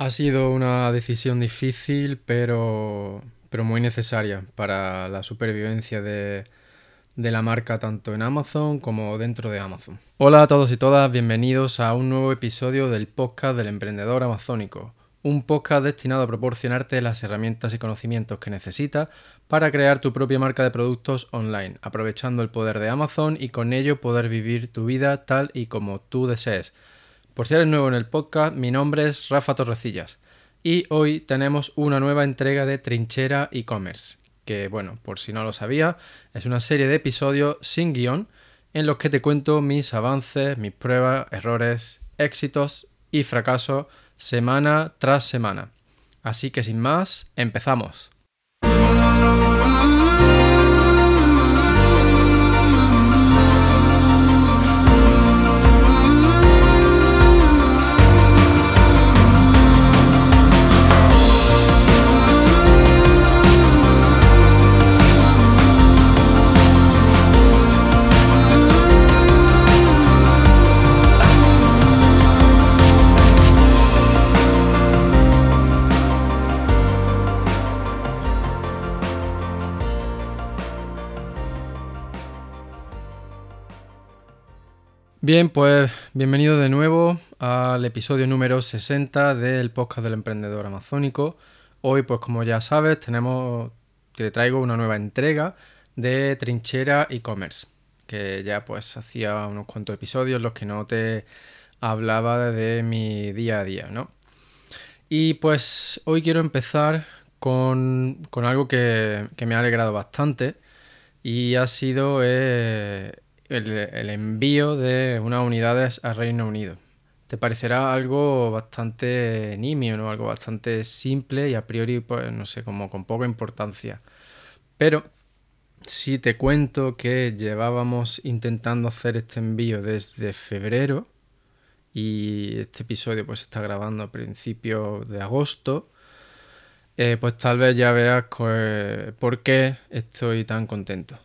Ha sido una decisión difícil, pero, pero muy necesaria para la supervivencia de, de la marca tanto en Amazon como dentro de Amazon. Hola a todos y todas, bienvenidos a un nuevo episodio del podcast del emprendedor amazónico, un podcast destinado a proporcionarte las herramientas y conocimientos que necesitas para crear tu propia marca de productos online, aprovechando el poder de Amazon y con ello poder vivir tu vida tal y como tú desees. Por si eres nuevo en el podcast, mi nombre es Rafa Torrecillas y hoy tenemos una nueva entrega de Trinchera e-commerce, que bueno, por si no lo sabía, es una serie de episodios sin guion en los que te cuento mis avances, mis pruebas, errores, éxitos y fracasos semana tras semana. Así que sin más, empezamos. Bien, pues bienvenido de nuevo al episodio número 60 del podcast del emprendedor amazónico. Hoy, pues como ya sabes, tenemos, te traigo una nueva entrega de Trinchera e-commerce, que ya pues hacía unos cuantos episodios los que no te hablaba de mi día a día, ¿no? Y pues hoy quiero empezar con, algo que, me ha alegrado bastante y ha sido... Eh, el, envío de unas unidades a Reino Unido. Te parecerá algo bastante nimio, ¿no? Algo bastante simple y a priori, pues, no sé, como con poca importancia. Pero si te cuento que llevábamos intentando hacer este envío desde febrero y este episodio pues se está grabando a principios de agosto, eh, pues tal vez ya veas pues, por qué estoy tan contento.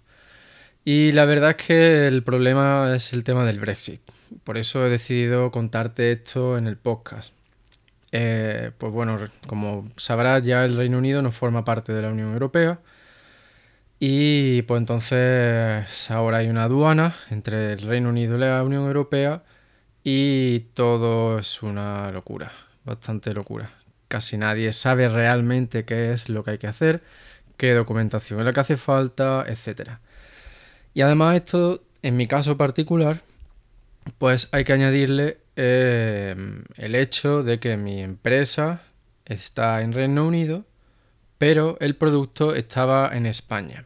Y la verdad es que el problema es el tema del Brexit. Por eso he decidido contarte esto en el podcast. Eh, pues bueno, como sabrás, ya el Reino Unido no forma parte de la Unión Europea. Y pues entonces ahora hay una aduana entre el Reino Unido y la Unión Europea y todo es una locura, bastante locura. Casi nadie sabe realmente qué es lo que hay que hacer, qué documentación es la que hace falta, etcétera. Y además esto, en mi caso particular, pues hay que añadirle eh, el hecho de que mi empresa está en Reino Unido, pero el producto estaba en España.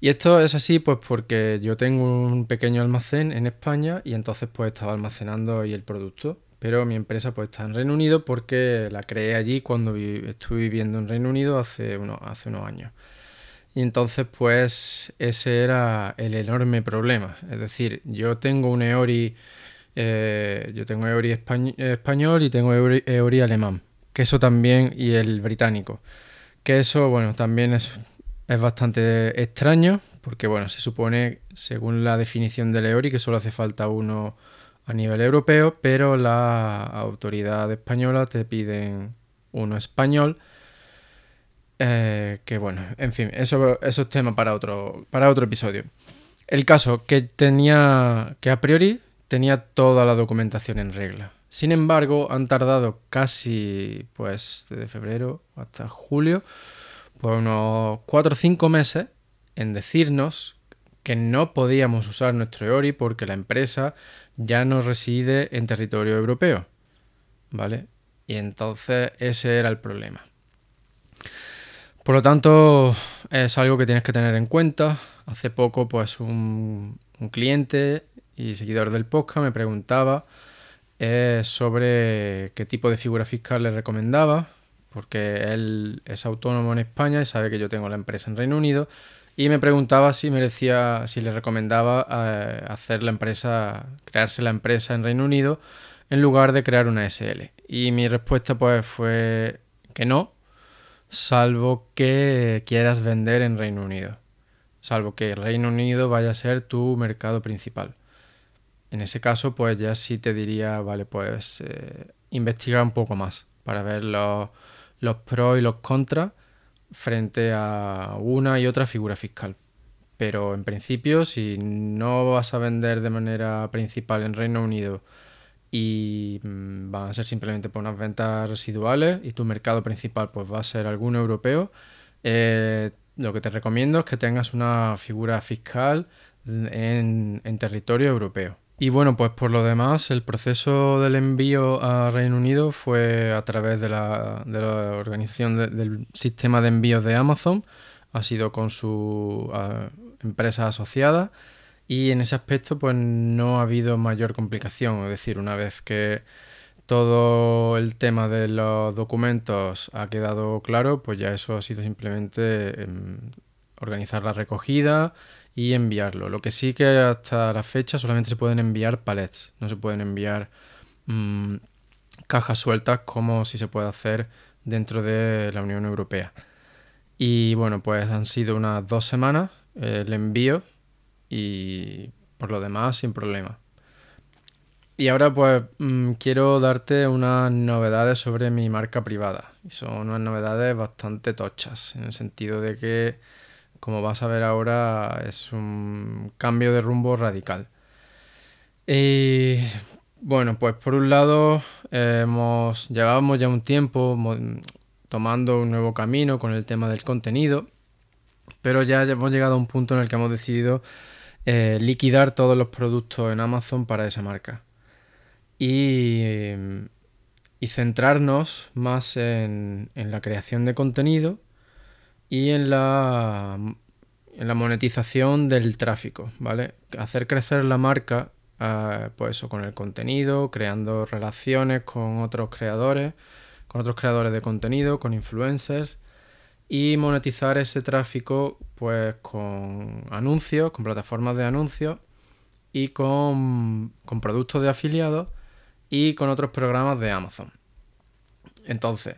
Y esto es así pues porque yo tengo un pequeño almacén en España y entonces pues estaba almacenando ahí el producto. Pero mi empresa pues está en Reino Unido porque la creé allí cuando estuve viviendo en Reino Unido hace, hace unos años. Y entonces, pues, ese era el enorme problema. Es decir, yo tengo un EORI, eh, yo tengo EORI español y tengo EORI, alemán. Que eso también, y el británico. Que eso, bueno, también es, es bastante extraño, porque, bueno, se supone, según la definición del EORI, que solo hace falta uno a nivel europeo, pero la autoridad española te piden uno español eh, que bueno, en fin, eso, eso es tema para otro, para otro episodio. El caso que tenía, que a priori tenía toda la documentación en regla. Sin embargo, han tardado casi, pues, desde febrero hasta julio, pues unos 4 o 5 meses en decirnos que no podíamos usar nuestro EORI porque la empresa ya no reside en territorio europeo. ¿Vale? Y entonces ese era el problema. Por lo tanto, es algo que tienes que tener en cuenta. Hace poco, pues un, cliente y seguidor del podcast me preguntaba eh, sobre qué tipo de figura fiscal le recomendaba, porque él es autónomo en España y sabe que yo tengo la empresa en Reino Unido, y me preguntaba si merecía, si le recomendaba eh, hacer la empresa, crearse la empresa en Reino Unido en lugar de crear una SL. Y mi respuesta pues fue que no, salvo que quieras vender en Reino Unido, salvo que Reino Unido vaya a ser tu mercado principal. En ese caso, pues ya sí te diría, vale, pues eh, investigar un poco más para ver los, los pros y los contras frente a una y otra figura fiscal. Pero en principio, si no vas a vender de manera principal en Reino Unido y mm, van a ser simplemente por unas ventas residuales y tu mercado principal pues va a ser algún europeo, eh, lo que te recomiendo es que tengas una figura fiscal en, territorio europeo. Y bueno, pues por lo demás, el proceso del envío a Reino Unido fue a través de la, organización del sistema de envíos de Amazon, ha sido con su empresa asociada y en ese aspecto pues no ha habido mayor complicación, es decir, una vez que todo el tema de los documentos ha quedado claro, pues ya eso ha sido simplemente em, organizar la recogida y enviarlo. Lo que sí que hasta la fecha solamente se pueden enviar palets, no se pueden enviar mm, cajas sueltas como si se puede hacer dentro de la Unión Europea. Y bueno, pues han sido unas dos semanas el envío y por lo demás sin problema. Y ahora pues mm, quiero darte unas novedades sobre mi marca privada. Y son unas novedades bastante tochas, en el sentido de que, como vas a ver ahora, es un cambio de rumbo radical. Y bueno, pues por un lado, hemos, llevábamos ya un tiempo tomando un nuevo camino con el tema del contenido, pero ya hemos llegado a un punto en el que hemos decidido eh, liquidar todos los productos en Amazon para esa marca y, centrarnos más en, la creación de contenido y en la, en la monetización del tráfico, ¿vale? Hacer crecer la marca, ah, pues con el contenido, creando relaciones con otros creadores, con otros creadores de contenido, con influencers y monetizar ese tráfico pues con anuncios, con plataformas de anuncios y con, con productos de afiliados y con otros programas de Amazon. Entonces,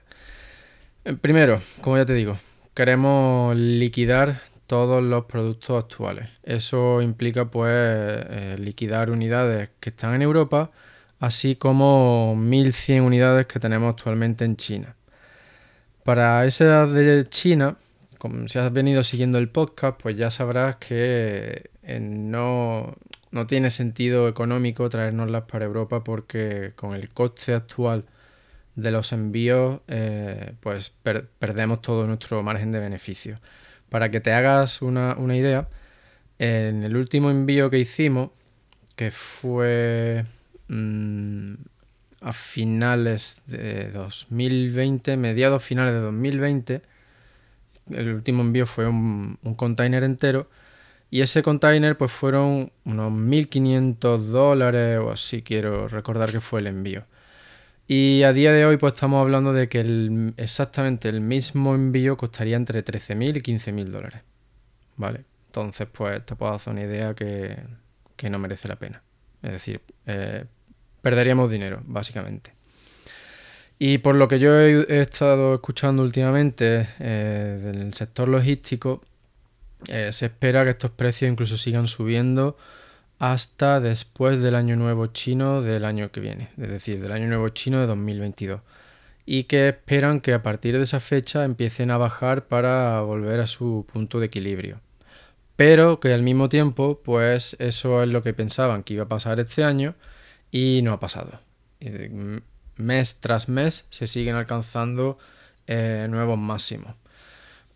eh, primero, como ya te digo, queremos liquidar todos los productos actuales. Eso implica pues eh, liquidar unidades que están en Europa, así como 1100 unidades que tenemos actualmente en China. Para esa de China, como si has venido siguiendo el podcast, pues ya sabrás que eh, no, no tiene sentido económico traernoslas para Europa porque con el coste actual de los envíos, eh, pues perdemos todo nuestro margen de beneficio. Para que te hagas una, idea, en el último envío que hicimos, que fue mm, a finales de 2020, mediados finales de 2020, el último envío fue un, un container entero, y ese container pues fueron unos 1.500 dólares o así quiero recordar que fue el envío. Y a día de hoy pues estamos hablando de que el, exactamente el mismo envío costaría entre 13.000 y 15.000 dólares. ¿Vale? Entonces pues te puedo hacer una idea que, no merece la pena. Es decir, eh, perderíamos dinero, básicamente. Y por lo que yo he, estado escuchando últimamente eh, del sector logístico, eh, se espera que estos precios incluso sigan subiendo hasta después del año nuevo chino del año que viene, es decir, del año nuevo chino de 2022. Y que esperan que a partir de esa fecha empiecen a bajar para volver a su punto de equilibrio. Pero que al mismo tiempo, pues eso es lo que pensaban que iba a pasar este año y no ha pasado. Mes tras mes se siguen alcanzando eh, nuevos máximos.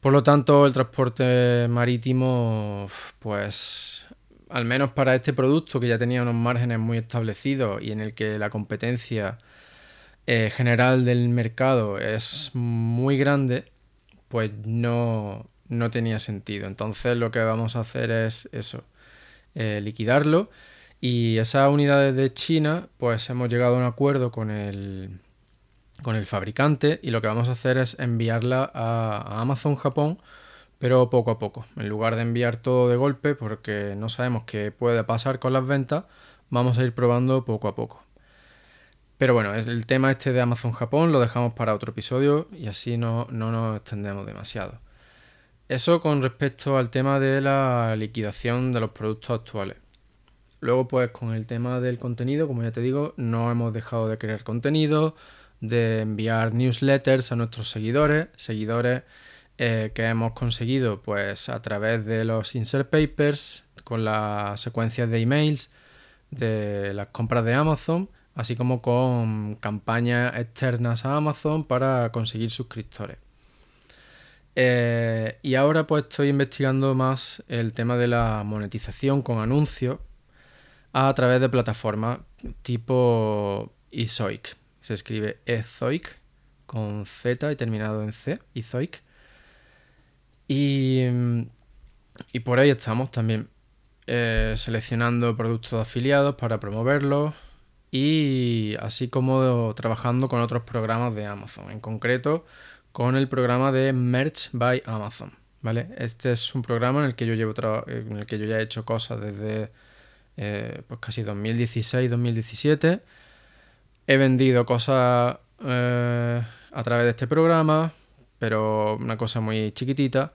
Por lo tanto, el transporte marítimo, pues al menos para este producto que ya tenía unos márgenes muy establecidos y en el que la competencia eh, general del mercado es muy grande, pues no, tenía sentido. Entonces lo que vamos a hacer es eso, eh, liquidarlo y esas unidades de China, pues hemos llegado a un acuerdo con el, con el fabricante y lo que vamos a hacer es enviarla a, Amazon Japón, pero poco a poco. En lugar de enviar todo de golpe, porque no sabemos qué puede pasar con las ventas, vamos a ir probando poco a poco. Pero bueno, el tema este de Amazon Japón lo dejamos para otro episodio y así no, no nos extendemos demasiado. Eso con respecto al tema de la liquidación de los productos actuales. Luego, pues con el tema del contenido, como ya te digo, no hemos dejado de crear contenido, de enviar newsletters a nuestros seguidores, seguidores eh, que hemos conseguido pues a través de los insert papers, con las secuencias de emails, de las compras de Amazon, así como con campañas externas a Amazon para conseguir suscriptores. Eh, y ahora pues estoy investigando más el tema de la monetización con anuncios a través de plataformas tipo Ezoic. Se escribe Ezoic con Z y terminado en C, Ezoic. Y, y por ahí estamos también eh, seleccionando productos afiliados para promoverlos y así como trabajando con otros programas de Amazon. En concreto, con el programa de Merch by Amazon. ¿vale? Este es un programa en el que yo llevo en el que yo ya he hecho cosas desde eh, pues casi 2016-2017. He vendido cosas eh, a través de este programa, pero una cosa muy chiquitita.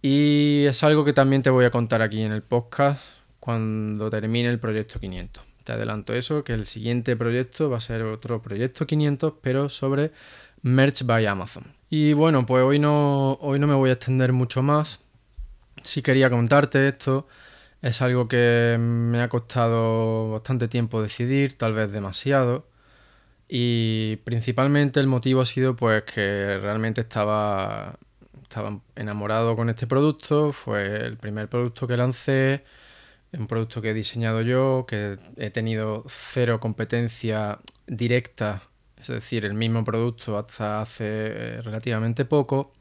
Y es algo que también te voy a contar aquí en el podcast cuando termine el proyecto 500. Te adelanto eso, que el siguiente proyecto va a ser otro proyecto 500, pero sobre Merch by Amazon. Y bueno, pues hoy no, hoy no me voy a extender mucho más. Si quería contarte esto. Es algo que me ha costado bastante tiempo decidir, tal vez demasiado. Y principalmente el motivo ha sido pues que realmente estaba, estaba enamorado con este producto. Fue el primer producto que lancé, un producto que he diseñado yo, que he tenido cero competencia directa es decir, el mismo producto hasta hace eh, relativamente poco,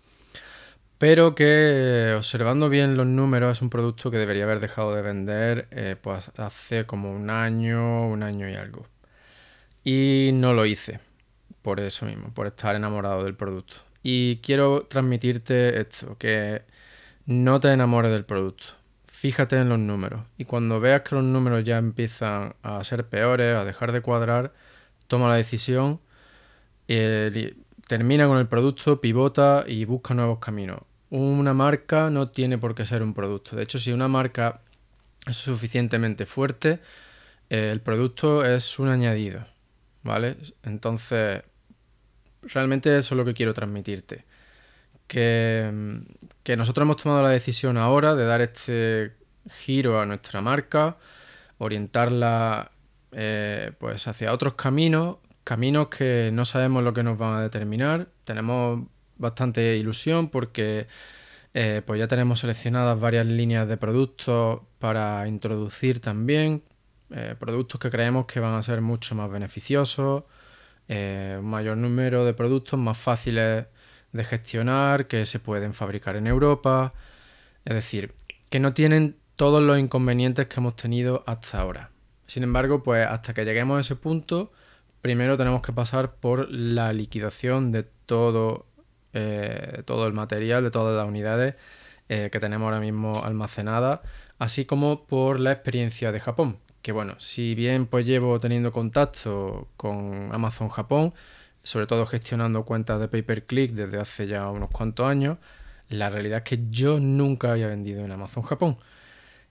pero que observando bien los números es un producto que debería haber dejado de vender eh, pues hace como un año, un año y algo. Y no lo hice, por eso mismo, por estar enamorado del producto. Y quiero transmitirte esto, que no te enamores del producto. Fíjate en los números. Y cuando veas que los números ya empiezan a ser peores, a dejar de cuadrar, toma la decisión termina con el producto, pivota y busca nuevos caminos. Una marca no tiene por qué ser un producto. De hecho, si una marca es suficientemente fuerte, eh, el producto es un añadido. ¿Vale? Entonces, realmente eso es lo que quiero transmitirte. Que, que nosotros hemos tomado la decisión ahora de dar este giro a nuestra marca, orientarla eh, pues hacia otros caminos, caminos que no sabemos lo que nos van a determinar. Tenemos bastante ilusión porque eh, pues ya tenemos seleccionadas varias líneas de productos para introducir también. Eh, productos que creemos que van a ser mucho más beneficiosos, eh, un mayor número de productos más fáciles de gestionar, que se pueden fabricar en Europa. Es decir, que no tienen todos los inconvenientes que hemos tenido hasta ahora. Sin embargo, pues hasta que lleguemos a ese punto, primero tenemos que pasar por la liquidación de todo, eh, todo el material, de todas las unidades eh, que tenemos ahora mismo almacenadas, así como por la experiencia de Japón. Que bueno, si bien pues llevo teniendo contacto con Amazon Japón, sobre todo gestionando cuentas de pay per click desde hace ya unos cuantos años, la realidad es que yo nunca había vendido en Amazon Japón.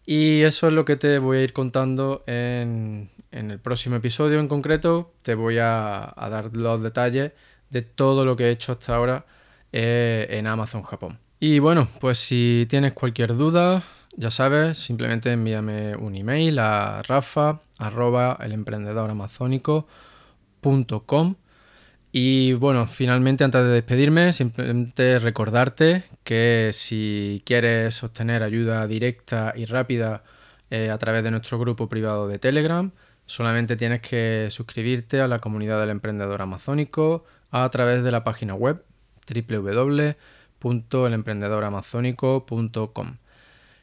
Y eso es lo que te voy a ir contando en, el próximo episodio en concreto. Te voy a, dar los detalles de todo lo que he hecho hasta ahora eh, en Amazon Japón. Y bueno, pues si tienes cualquier duda, ya sabes, simplemente envíame un email a rafa arroba y bueno, finalmente antes de despedirme, simplemente recordarte que si quieres obtener ayuda directa y rápida eh, a través de nuestro grupo privado de Telegram, solamente tienes que suscribirte a la comunidad del emprendedor amazónico a través de la página web www.elemprendedoramazónico.com.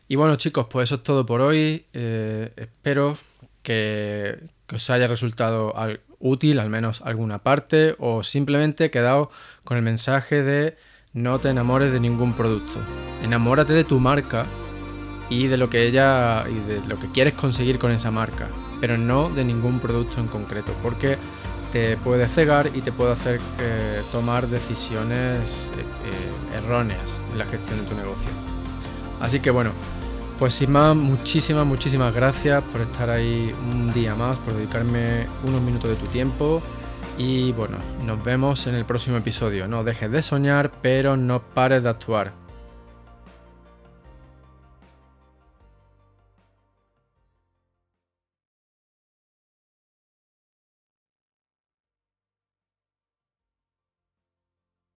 Y bueno chicos, pues eso es todo por hoy. Eh, espero que, que, os haya resultado útil, al menos alguna parte, o simplemente quedado con el mensaje de no te enamores de ningún producto. Enamórate de tu marca y de lo que ella y de lo que quieres conseguir con esa marca, pero no de ningún producto en concreto, porque te puede cegar y te puede hacer eh, tomar decisiones eh, erróneas en la gestión de tu negocio. Así que bueno, Pues sin más, muchísimas, muchísimas gracias por estar ahí un día más, por dedicarme unos minutos de tu tiempo. Y bueno, nos vemos en el próximo episodio. No dejes de soñar, pero no pares de actuar.